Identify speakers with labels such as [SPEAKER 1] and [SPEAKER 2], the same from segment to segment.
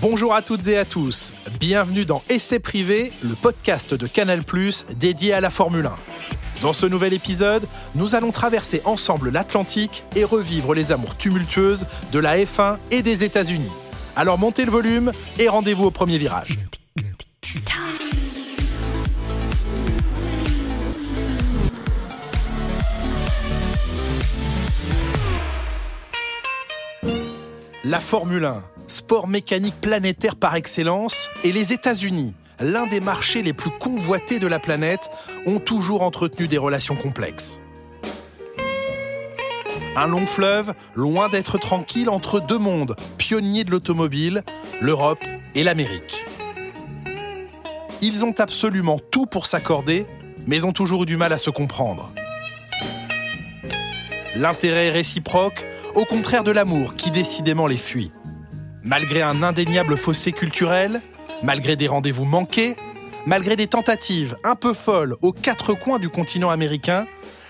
[SPEAKER 1] Bonjour à toutes et à tous, bienvenue dans Essai privé, le podcast de Canal ⁇ dédié à la Formule 1. Dans ce nouvel épisode, nous allons traverser ensemble l'Atlantique et revivre les amours tumultueuses de la F1 et des États-Unis. Alors montez le volume et rendez-vous au premier virage. La Formule 1, sport mécanique planétaire par excellence, et les États-Unis, l'un des marchés les plus convoités de la planète, ont toujours entretenu des relations complexes. Un long fleuve, loin d'être tranquille entre deux mondes, pionniers de l'automobile, l'Europe et l'Amérique. Ils ont absolument tout pour s'accorder, mais ont toujours eu du mal à se comprendre. L'intérêt réciproque, au contraire de l'amour qui décidément les fuit. Malgré un indéniable fossé culturel, malgré des rendez-vous manqués, malgré des tentatives un peu folles aux quatre coins du continent américain,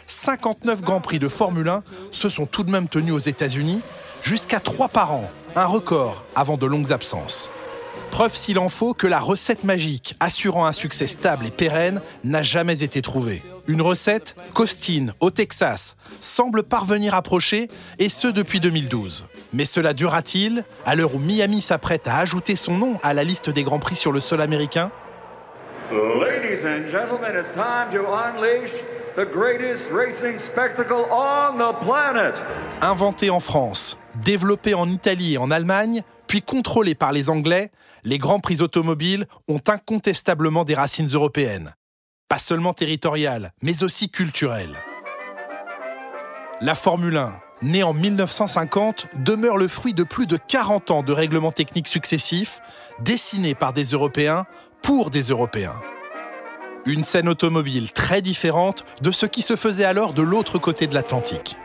[SPEAKER 1] 59 Grands Prix de Formule 1 se sont tout de même tenus aux États-Unis, jusqu'à trois par an, un record avant de longues absences. Preuve s'il en faut que la recette magique assurant un succès stable et pérenne n'a jamais été trouvée. Une recette qu'Austin, au Texas, semble parvenir à approcher, et ce depuis 2012. Mais cela durera-t-il, à l'heure où Miami s'apprête à ajouter son nom à la liste des Grands Prix sur le sol américain?
[SPEAKER 2] Ladies and gentlemen, it's time to unleash the greatest racing spectacle on the planet.
[SPEAKER 1] Inventé en France, développé en Italie et en Allemagne, puis contrôlé par les Anglais, les Grands Prix automobiles ont incontestablement des racines européennes. Pas seulement territoriales, mais aussi culturelles. La Formule 1, née en 1950, demeure le fruit de plus de 40 ans de règlements techniques successifs, dessinés par des Européens pour des Européens. Une scène automobile très différente de ce qui se faisait alors de l'autre côté de l'Atlantique.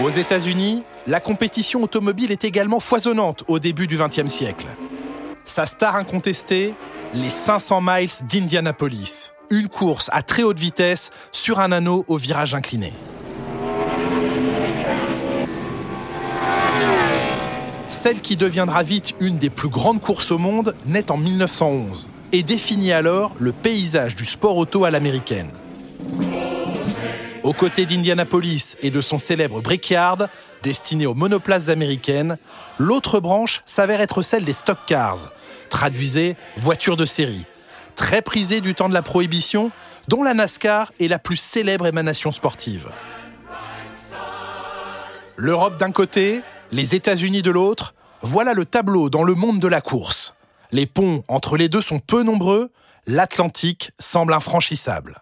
[SPEAKER 1] Aux États-Unis, la compétition automobile est également foisonnante au début du XXe siècle. Sa star incontestée, les 500 miles d'Indianapolis, une course à très haute vitesse sur un anneau au virage incliné. Celle qui deviendra vite une des plus grandes courses au monde naît en 1911 et définit alors le paysage du sport auto à l'américaine. Aux côtés d'Indianapolis et de son célèbre Brickyard, destiné aux monoplaces américaines, l'autre branche s'avère être celle des stock cars, traduisez voitures de série, très prisée du temps de la prohibition, dont la NASCAR est la plus célèbre émanation sportive. L'Europe d'un côté, les États-Unis de l'autre, voilà le tableau dans le monde de la course. Les ponts entre les deux sont peu nombreux, l'Atlantique semble infranchissable.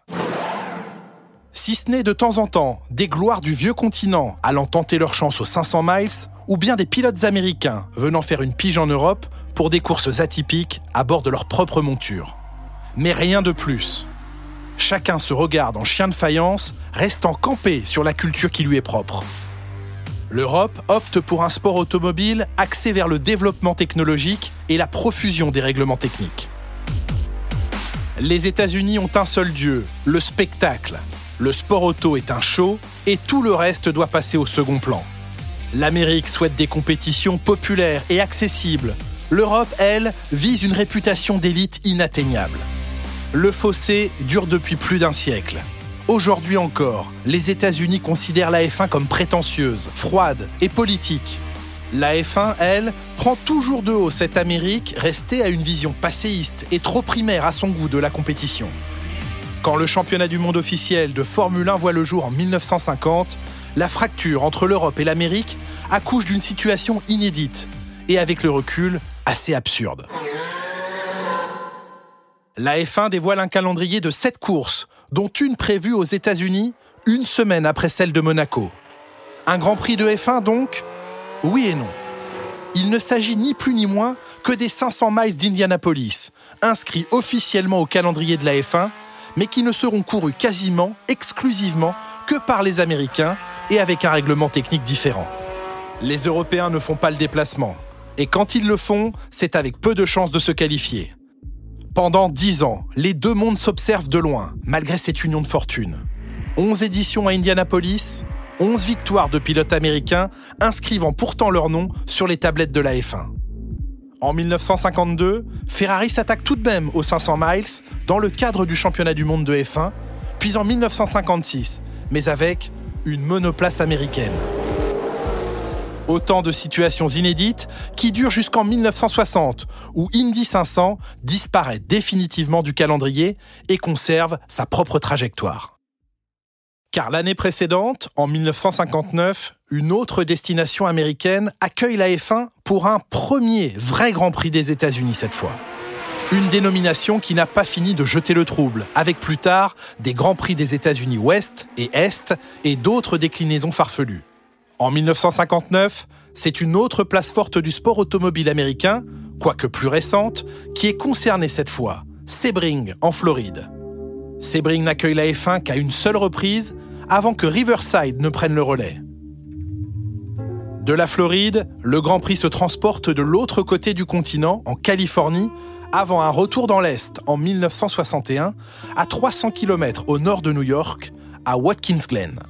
[SPEAKER 1] Si ce n'est de temps en temps des gloires du vieux continent allant tenter leur chance aux 500 miles, ou bien des pilotes américains venant faire une pige en Europe pour des courses atypiques à bord de leur propre monture. Mais rien de plus. Chacun se regarde en chien de faïence, restant campé sur la culture qui lui est propre. L'Europe opte pour un sport automobile axé vers le développement technologique et la profusion des règlements techniques. Les États-Unis ont un seul dieu, le spectacle. Le sport auto est un show et tout le reste doit passer au second plan. L'Amérique souhaite des compétitions populaires et accessibles. L'Europe, elle, vise une réputation d'élite inatteignable. Le fossé dure depuis plus d'un siècle. Aujourd'hui encore, les États-Unis considèrent la F1 comme prétentieuse, froide et politique. La F1, elle, prend toujours de haut cette Amérique restée à une vision passéiste et trop primaire à son goût de la compétition. Quand le championnat du monde officiel de Formule 1 voit le jour en 1950, la fracture entre l'Europe et l'Amérique accouche d'une situation inédite et avec le recul assez absurde. La F1 dévoile un calendrier de 7 courses, dont une prévue aux États-Unis une semaine après celle de Monaco. Un Grand Prix de F1 donc? Oui et non. Il ne s'agit ni plus ni moins que des 500 miles d'Indianapolis, inscrits officiellement au calendrier de la F1, mais qui ne seront courus quasiment exclusivement que par les Américains et avec un règlement technique différent. Les Européens ne font pas le déplacement, et quand ils le font, c'est avec peu de chances de se qualifier. Pendant dix ans, les deux mondes s'observent de loin, malgré cette union de fortune. 11 éditions à Indianapolis, 11 victoires de pilotes américains inscrivant pourtant leur nom sur les tablettes de la F1. En 1952, Ferrari s'attaque tout de même aux 500 miles dans le cadre du championnat du monde de F1, puis en 1956, mais avec une monoplace américaine. Autant de situations inédites qui durent jusqu'en 1960, où Indy 500 disparaît définitivement du calendrier et conserve sa propre trajectoire. Car l'année précédente, en 1959, une autre destination américaine accueille la F1 pour un premier vrai Grand Prix des États-Unis cette fois. Une dénomination qui n'a pas fini de jeter le trouble, avec plus tard des Grands Prix des États-Unis Ouest et Est et d'autres déclinaisons farfelues. En 1959, c'est une autre place forte du sport automobile américain, quoique plus récente, qui est concernée cette fois, Sebring, en Floride. Sebring n'accueille la F1 qu'à une seule reprise, avant que Riverside ne prenne le relais. De la Floride, le Grand Prix se transporte de l'autre côté du continent, en Californie, avant un retour dans l'Est en 1961, à 300 km au nord de New York, à Watkins Glen.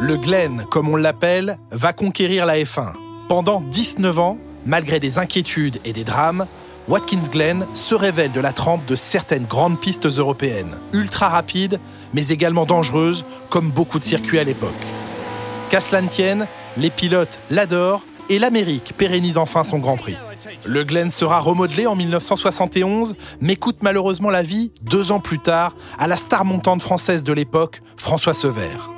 [SPEAKER 1] Le Glen, comme on l'appelle, va conquérir la F1. Pendant 19 ans, malgré des inquiétudes et des drames, Watkins Glen se révèle de la trempe de certaines grandes pistes européennes, ultra rapides, mais également dangereuses, comme beaucoup de circuits à l'époque. Qu'à cela ne tienne, les pilotes l'adorent et l'Amérique pérennise enfin son Grand Prix. Le Glen sera remodelé en 1971, mais coûte malheureusement la vie deux ans plus tard à la star montante française de l'époque, François Sever.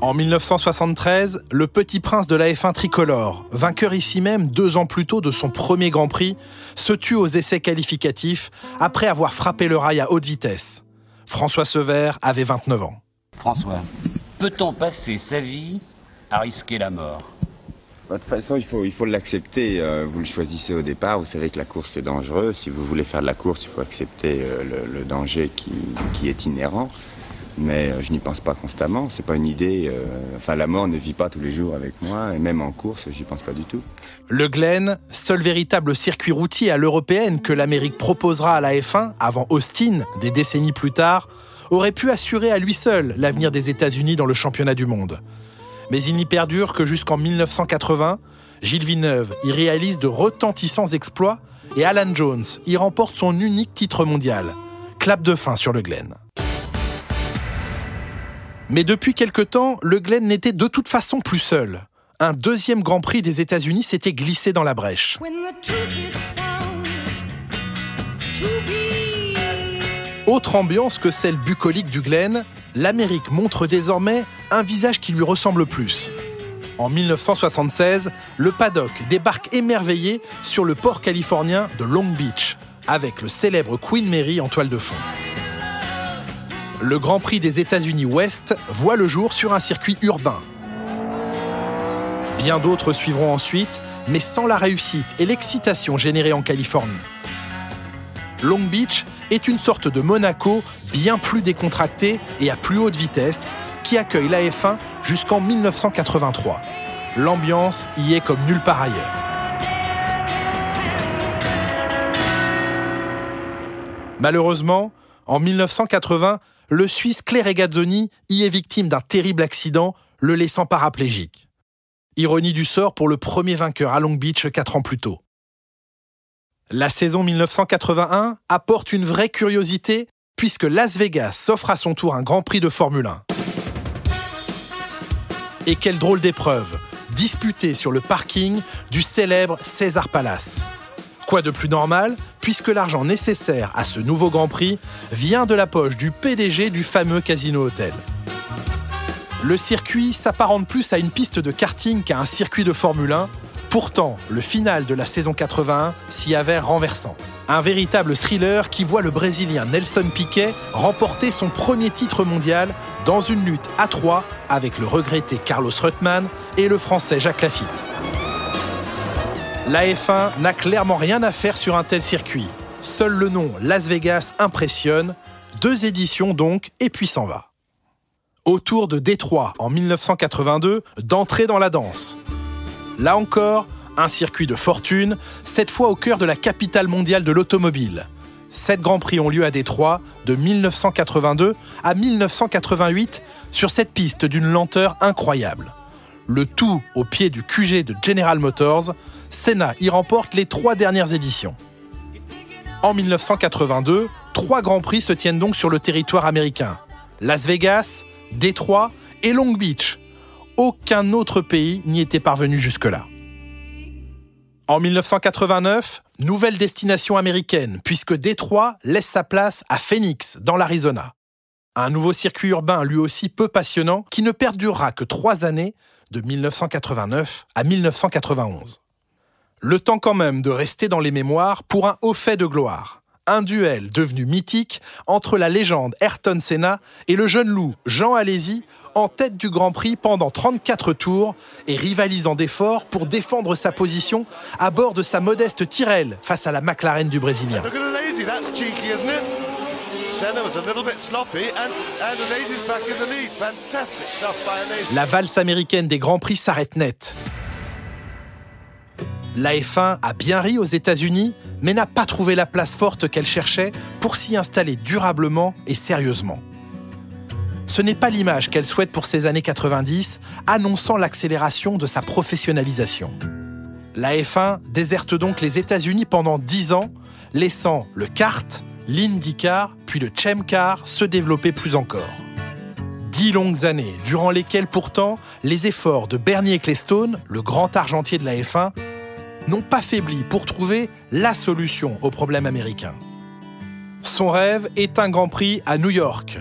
[SPEAKER 1] En 1973, le petit prince de la F1 tricolore, vainqueur ici même deux ans plus tôt de son premier Grand Prix, se tue aux essais qualificatifs après avoir frappé le rail à haute vitesse. François Sever avait 29 ans.
[SPEAKER 3] François, peut-on passer sa vie à risquer la mort?
[SPEAKER 4] De toute façon, il faut il faut l'accepter. Euh, vous le choisissez au départ. Vous savez que la course est dangereuse. Si vous voulez faire de la course, il faut accepter euh, le, le, danger qui, qui est inhérent mais euh, je n'y pense pas constamment. C'est pas une idée. Euh, enfin, la mort ne vit pas tous les jours avec moi, et même en course, j'y pense pas du tout.
[SPEAKER 1] Le Glen, seul véritable circuit routier à l'européenne que l'Amérique proposera à la F1 avant Austin, des décennies plus tard, aurait pu assurer à lui seul l'avenir des États-Unis dans le championnat du monde. Mais il n'y perdure que jusqu'en 1980. Gilles Villeneuve y réalise de retentissants exploits et Alan Jones y remporte son unique titre mondial. Clap de fin sur le Glen. Mais depuis quelque temps, le Glen n'était de toute façon plus seul. Un deuxième Grand Prix des États-Unis s'était glissé dans la brèche. Autre ambiance que celle bucolique du Glen, l'Amérique montre désormais un visage qui lui ressemble plus. En 1976, le paddock débarque émerveillé sur le port californien de Long Beach, avec le célèbre Queen Mary en toile de fond le Grand Prix des États-Unis Ouest voit le jour sur un circuit urbain. Bien d'autres suivront ensuite, mais sans la réussite et l'excitation générée en Californie. Long Beach est une sorte de Monaco bien plus décontracté et à plus haute vitesse qui accueille la F1 jusqu'en 1983. L'ambiance y est comme nulle part ailleurs. Malheureusement, en 1980, le Suisse Claire Gazzoni y est victime d'un terrible accident, le laissant paraplégique. Ironie du sort pour le premier vainqueur à Long Beach quatre ans plus tôt. La saison 1981 apporte une vraie curiosité puisque Las Vegas s'offre à son tour un Grand Prix de Formule 1. Et quelle drôle d'épreuve, disputée sur le parking du célèbre César Palace. Quoi de plus normal, puisque l'argent nécessaire à ce nouveau Grand Prix vient de la poche du PDG du fameux Casino Hotel. Le circuit s'apparente plus à une piste de karting qu'à un circuit de Formule 1. Pourtant, le final de la saison 81 s'y avère renversant. Un véritable thriller qui voit le Brésilien Nelson Piquet remporter son premier titre mondial dans une lutte à trois avec le regretté Carlos Reutemann et le Français Jacques Lafitte. La F1 n'a clairement rien à faire sur un tel circuit. Seul le nom Las Vegas impressionne. Deux éditions donc, et puis s'en va. Autour de Détroit en 1982, d'entrer dans la danse. Là encore, un circuit de fortune, cette fois au cœur de la capitale mondiale de l'automobile. Sept Grands Prix ont lieu à Détroit de 1982 à 1988 sur cette piste d'une lenteur incroyable. Le tout au pied du QG de General Motors, Senna y remporte les trois dernières éditions. En 1982, trois Grands Prix se tiennent donc sur le territoire américain. Las Vegas, Détroit et Long Beach. Aucun autre pays n'y était parvenu jusque-là. En 1989, nouvelle destination américaine, puisque Détroit laisse sa place à Phoenix, dans l'Arizona. Un nouveau circuit urbain lui aussi peu passionnant, qui ne perdurera que trois années, de 1989 à 1991. Le temps quand même de rester dans les mémoires pour un haut fait de gloire. Un duel devenu mythique entre la légende Ayrton Senna et le jeune loup Jean Alési en tête du Grand Prix pendant 34 tours et rivalisant d'efforts pour défendre sa position à bord de sa modeste Tyrrell face à la McLaren du Brésilien. La valse américaine des Grands Prix s'arrête net. La F1 a bien ri aux États-Unis, mais n'a pas trouvé la place forte qu'elle cherchait pour s'y installer durablement et sérieusement ce n'est pas l'image qu'elle souhaite pour ces années 90, annonçant l'accélération de sa professionnalisation. La F1 déserte donc les États-Unis pendant 10 ans, laissant le kart, l'IndyCar, puis le Chemcar se développer plus encore. Dix longues années, durant lesquelles pourtant les efforts de Bernie Ecclestone, le grand argentier de la F1, n'ont pas faibli pour trouver la solution au problème américain. Son rêve est un Grand Prix à New York,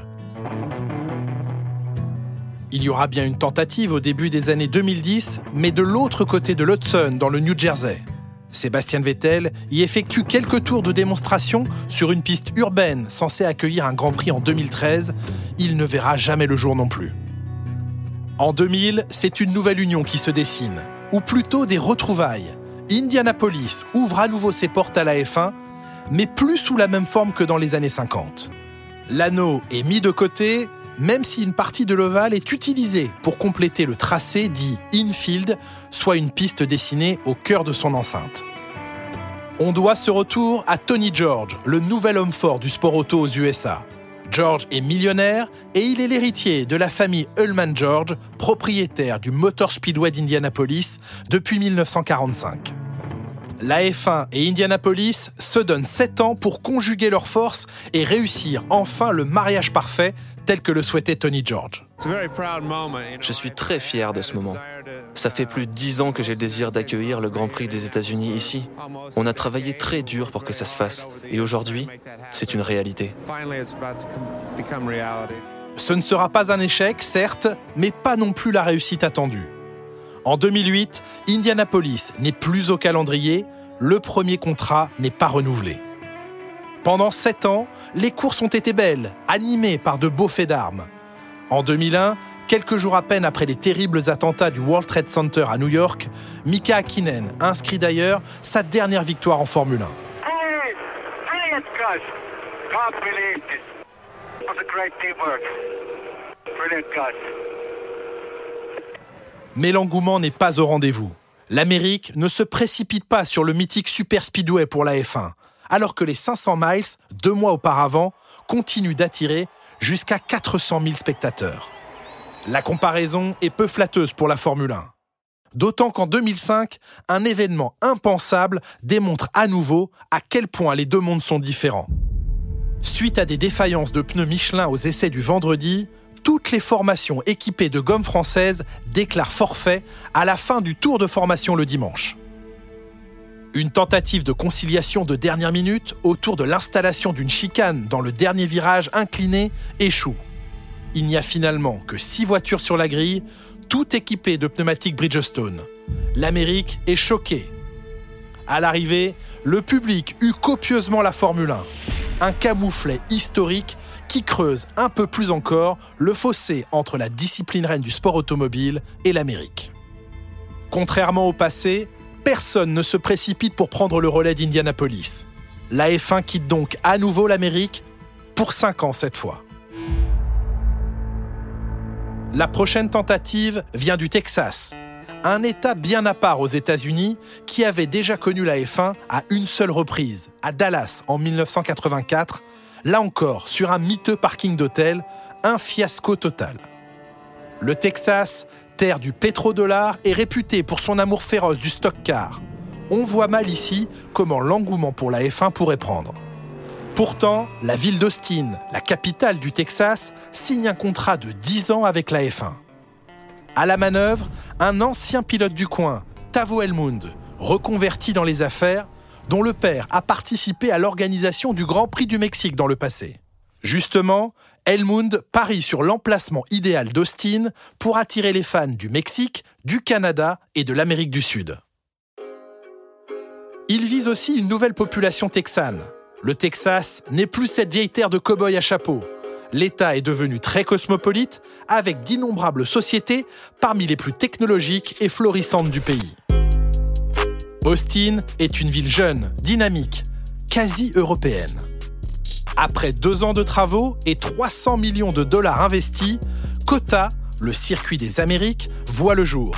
[SPEAKER 1] il y aura bien une tentative au début des années 2010, mais de l'autre côté de l'Hudson, dans le New Jersey. Sébastien Vettel y effectue quelques tours de démonstration sur une piste urbaine censée accueillir un Grand Prix en 2013. Il ne verra jamais le jour non plus. En 2000, c'est une nouvelle union qui se dessine, ou plutôt des retrouvailles. Indianapolis ouvre à nouveau ses portes à la F1, mais plus sous la même forme que dans les années 50. L'anneau est mis de côté même si une partie de l'ovale est utilisée pour compléter le tracé dit infield, soit une piste dessinée au cœur de son enceinte. On doit ce retour à Tony George, le nouvel homme fort du sport auto aux USA. George est millionnaire et il est l'héritier de la famille Ullman George, propriétaire du Motor Speedway d'Indianapolis depuis 1945. La F1 et Indianapolis se donnent 7 ans pour conjuguer leurs forces et réussir enfin le mariage parfait tel que le souhaitait Tony George.
[SPEAKER 5] Je suis très fier de ce moment. Ça fait plus de dix ans que j'ai le désir d'accueillir le Grand Prix des États-Unis ici. On a travaillé très dur pour que ça se fasse. Et aujourd'hui, c'est une réalité.
[SPEAKER 1] Ce ne sera pas un échec, certes, mais pas non plus la réussite attendue. En 2008, Indianapolis n'est plus au calendrier, le premier contrat n'est pas renouvelé. Pendant sept ans, les courses ont été belles, animées par de beaux faits d'armes. En 2001, quelques jours à peine après les terribles attentats du World Trade Center à New York, Mika Hakkinen inscrit d'ailleurs sa dernière victoire en Formule 1. Mais l'engouement n'est pas au rendez-vous. L'Amérique ne se précipite pas sur le mythique Super Speedway pour la F1 alors que les 500 miles, deux mois auparavant, continuent d'attirer jusqu'à 400 000 spectateurs. La comparaison est peu flatteuse pour la Formule 1. D'autant qu'en 2005, un événement impensable démontre à nouveau à quel point les deux mondes sont différents. Suite à des défaillances de pneus Michelin aux essais du vendredi, toutes les formations équipées de gomme française déclarent forfait à la fin du tour de formation le dimanche. Une tentative de conciliation de dernière minute autour de l'installation d'une chicane dans le dernier virage incliné échoue. Il n'y a finalement que six voitures sur la grille, toutes équipées de pneumatiques Bridgestone. L'Amérique est choquée. À l'arrivée, le public eut copieusement la Formule 1, un camouflet historique qui creuse un peu plus encore le fossé entre la discipline reine du sport automobile et l'Amérique. Contrairement au passé, personne ne se précipite pour prendre le relais d'Indianapolis. La F1 quitte donc à nouveau l'Amérique, pour 5 ans cette fois. La prochaine tentative vient du Texas. un État bien à part aux États-Unis qui avait déjà connu la F1 à une seule reprise, à Dallas en 1984, là encore sur un miteux parking d'hôtel, un fiasco total. Le Texas, terre du pétrodollar, est réputé pour son amour féroce du stock car. On voit mal ici comment l'engouement pour la F1 pourrait prendre. Pourtant, la ville d'Austin, la capitale du Texas, signe un contrat de 10 ans avec la F1. À la manœuvre, un ancien pilote du coin, Tavo Elmund, reconverti dans les affaires, dont le père a participé à l'organisation du Grand Prix du Mexique dans le passé. Justement, Elmund parie sur l'emplacement idéal d'Austin pour attirer les fans du Mexique, du Canada et de l'Amérique du Sud. Il vise aussi une nouvelle population texane. Le Texas n'est plus cette vieille terre de cow-boys à chapeau. L'État est devenu très cosmopolite, avec d'innombrables sociétés parmi les plus technologiques et florissantes du pays. Austin est une ville jeune, dynamique, quasi européenne. Après deux ans de travaux et 300 millions de dollars investis, COTA, le circuit des Amériques, voit le jour.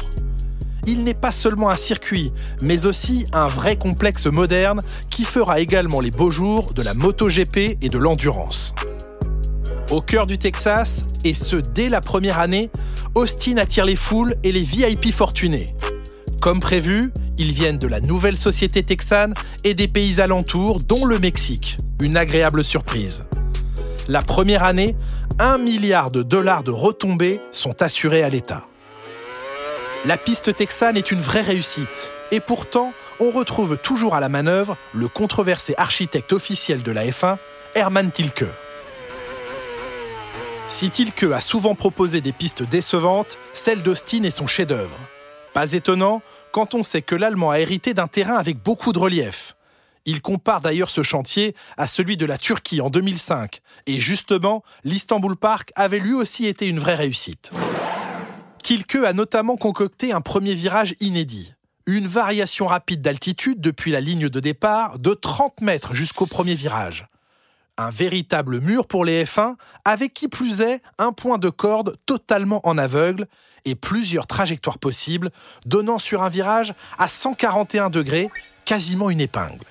[SPEAKER 1] Il n'est pas seulement un circuit, mais aussi un vrai complexe moderne qui fera également les beaux jours de la MotoGP et de l'endurance. Au cœur du Texas, et ce dès la première année, Austin attire les foules et les VIP fortunés. Comme prévu, ils viennent de la nouvelle société texane et des pays alentours, dont le Mexique. Une agréable surprise. La première année, un milliard de dollars de retombées sont assurés à l'État. La piste texane est une vraie réussite. Et pourtant, on retrouve toujours à la manœuvre le controversé architecte officiel de la F1, Hermann Tilke. Si Tilke a souvent proposé des pistes décevantes, celle d'Austin est son chef-d'œuvre. Pas étonnant quand on sait que l'Allemand a hérité d'un terrain avec beaucoup de relief. Il compare d'ailleurs ce chantier à celui de la Turquie en 2005, et justement, l'Istanbul Park avait lui aussi été une vraie réussite. Tilke a notamment concocté un premier virage inédit. Une variation rapide d'altitude depuis la ligne de départ de 30 mètres jusqu'au premier virage. Un véritable mur pour les F1, avec qui plus est un point de corde totalement en aveugle et plusieurs trajectoires possibles, donnant sur un virage à 141 degrés, quasiment une épingle.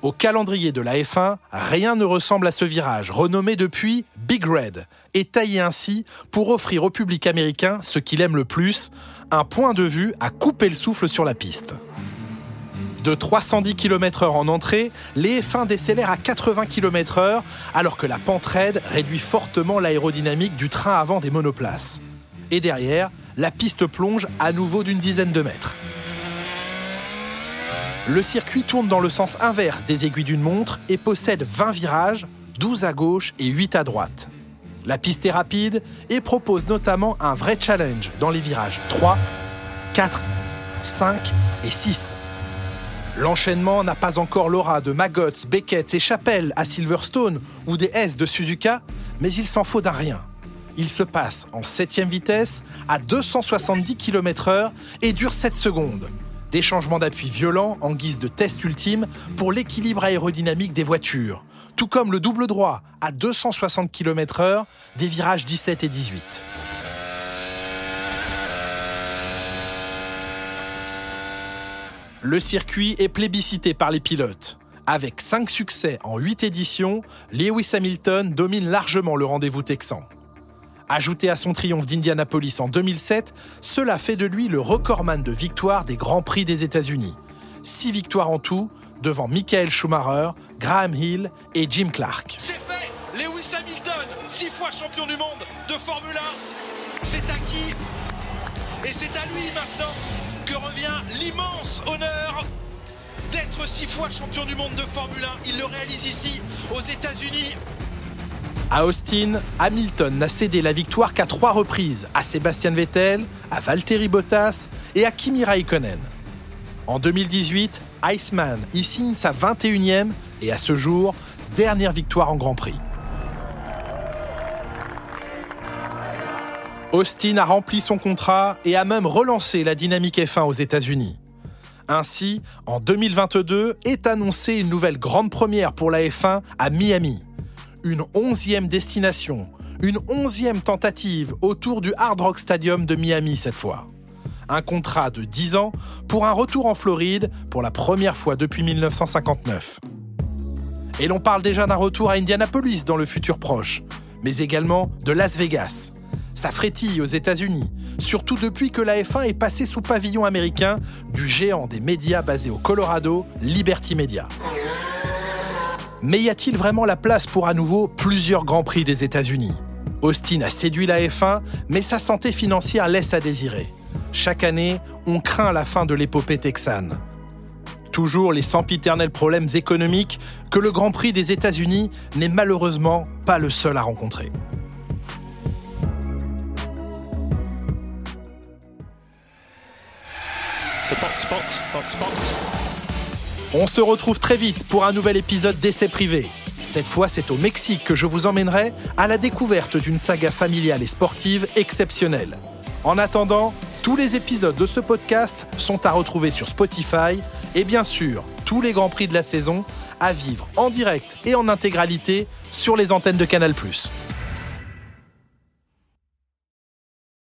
[SPEAKER 1] Au calendrier de la F1, rien ne ressemble à ce virage, renommé depuis Big Red, et taillé ainsi pour offrir au public américain ce qu'il aime le plus, un point de vue à couper le souffle sur la piste. De 310 km/h en entrée, les F1 décélèrent à 80 km/h, alors que la pente raide réduit fortement l'aérodynamique du train avant des monoplaces. Et derrière, la piste plonge à nouveau d'une dizaine de mètres. Le circuit tourne dans le sens inverse des aiguilles d'une montre et possède 20 virages, 12 à gauche et 8 à droite. La piste est rapide et propose notamment un vrai challenge dans les virages 3, 4, 5 et 6. L'enchaînement n'a pas encore l'aura de Maggots, Beckett et Chapelle à Silverstone ou des S de Suzuka, mais il s'en faut d'un rien. Il se passe en 7 vitesse à 270 km/h et dure 7 secondes. Des changements d'appui violents en guise de test ultime pour l'équilibre aérodynamique des voitures, tout comme le double droit à 260 km/h des virages 17 et 18. Le circuit est plébiscité par les pilotes. Avec 5 succès en 8 éditions, Lewis Hamilton domine largement le rendez-vous texan. Ajouté à son triomphe d'Indianapolis en 2007, cela fait de lui le recordman de victoires des Grands Prix des États-Unis. Six victoires en tout, devant Michael Schumacher, Graham Hill et Jim Clark.
[SPEAKER 6] C'est fait Lewis Hamilton, six fois champion du monde de Formule 1, c'est acquis et c'est à lui maintenant revient l'immense honneur d'être six fois champion du monde de Formule 1. Il le réalise ici aux États-Unis
[SPEAKER 1] à Austin, Hamilton n'a cédé la victoire qu'à trois reprises à Sébastien Vettel, à Valtteri Bottas et à Kimi Raikkonen. En 2018, Iceman y signe sa 21e et à ce jour, dernière victoire en Grand Prix. Austin a rempli son contrat et a même relancé la dynamique F1 aux États-Unis. Ainsi, en 2022 est annoncée une nouvelle grande première pour la F1 à Miami une onzième destination, une onzième tentative autour du Hard Rock Stadium de Miami cette fois. un contrat de 10 ans pour un retour en Floride pour la première fois depuis 1959. Et l'on parle déjà d'un retour à Indianapolis dans le futur proche, mais également de Las Vegas. Ça frétille aux États-Unis, surtout depuis que la F1 est passée sous pavillon américain du géant des médias basé au Colorado, Liberty Media. Mais y a-t-il vraiment la place pour à nouveau plusieurs grands prix des États-Unis? Austin a séduit la F1, mais sa santé financière laisse à désirer. Chaque année, on craint la fin de l'épopée texane. Toujours les sempiternels problèmes économiques que le Grand Prix des États-Unis n'est malheureusement pas le seul à rencontrer. On se retrouve très vite pour un nouvel épisode d'essai privé. Cette fois, c'est au Mexique que je vous emmènerai à la découverte d'une saga familiale et sportive exceptionnelle. En attendant, tous les épisodes de ce podcast sont à retrouver sur Spotify et bien sûr, tous les grands prix de la saison à vivre en direct et en intégralité sur les antennes de Canal+.